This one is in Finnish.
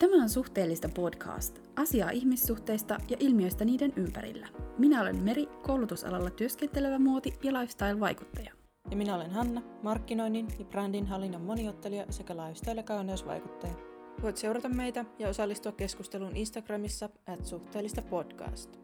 Tämä on Suhteellista podcast, asiaa ihmissuhteista ja ilmiöistä niiden ympärillä. Minä olen Meri, koulutusalalla työskentelevä muoti- ja lifestyle-vaikuttaja. Ja minä olen Hanna, markkinoinnin ja brändin hallinnan moniottelija sekä lifestyle- ja kauneusvaikuttaja. Voit seurata meitä ja osallistua keskusteluun Instagramissa at suhteellista podcast.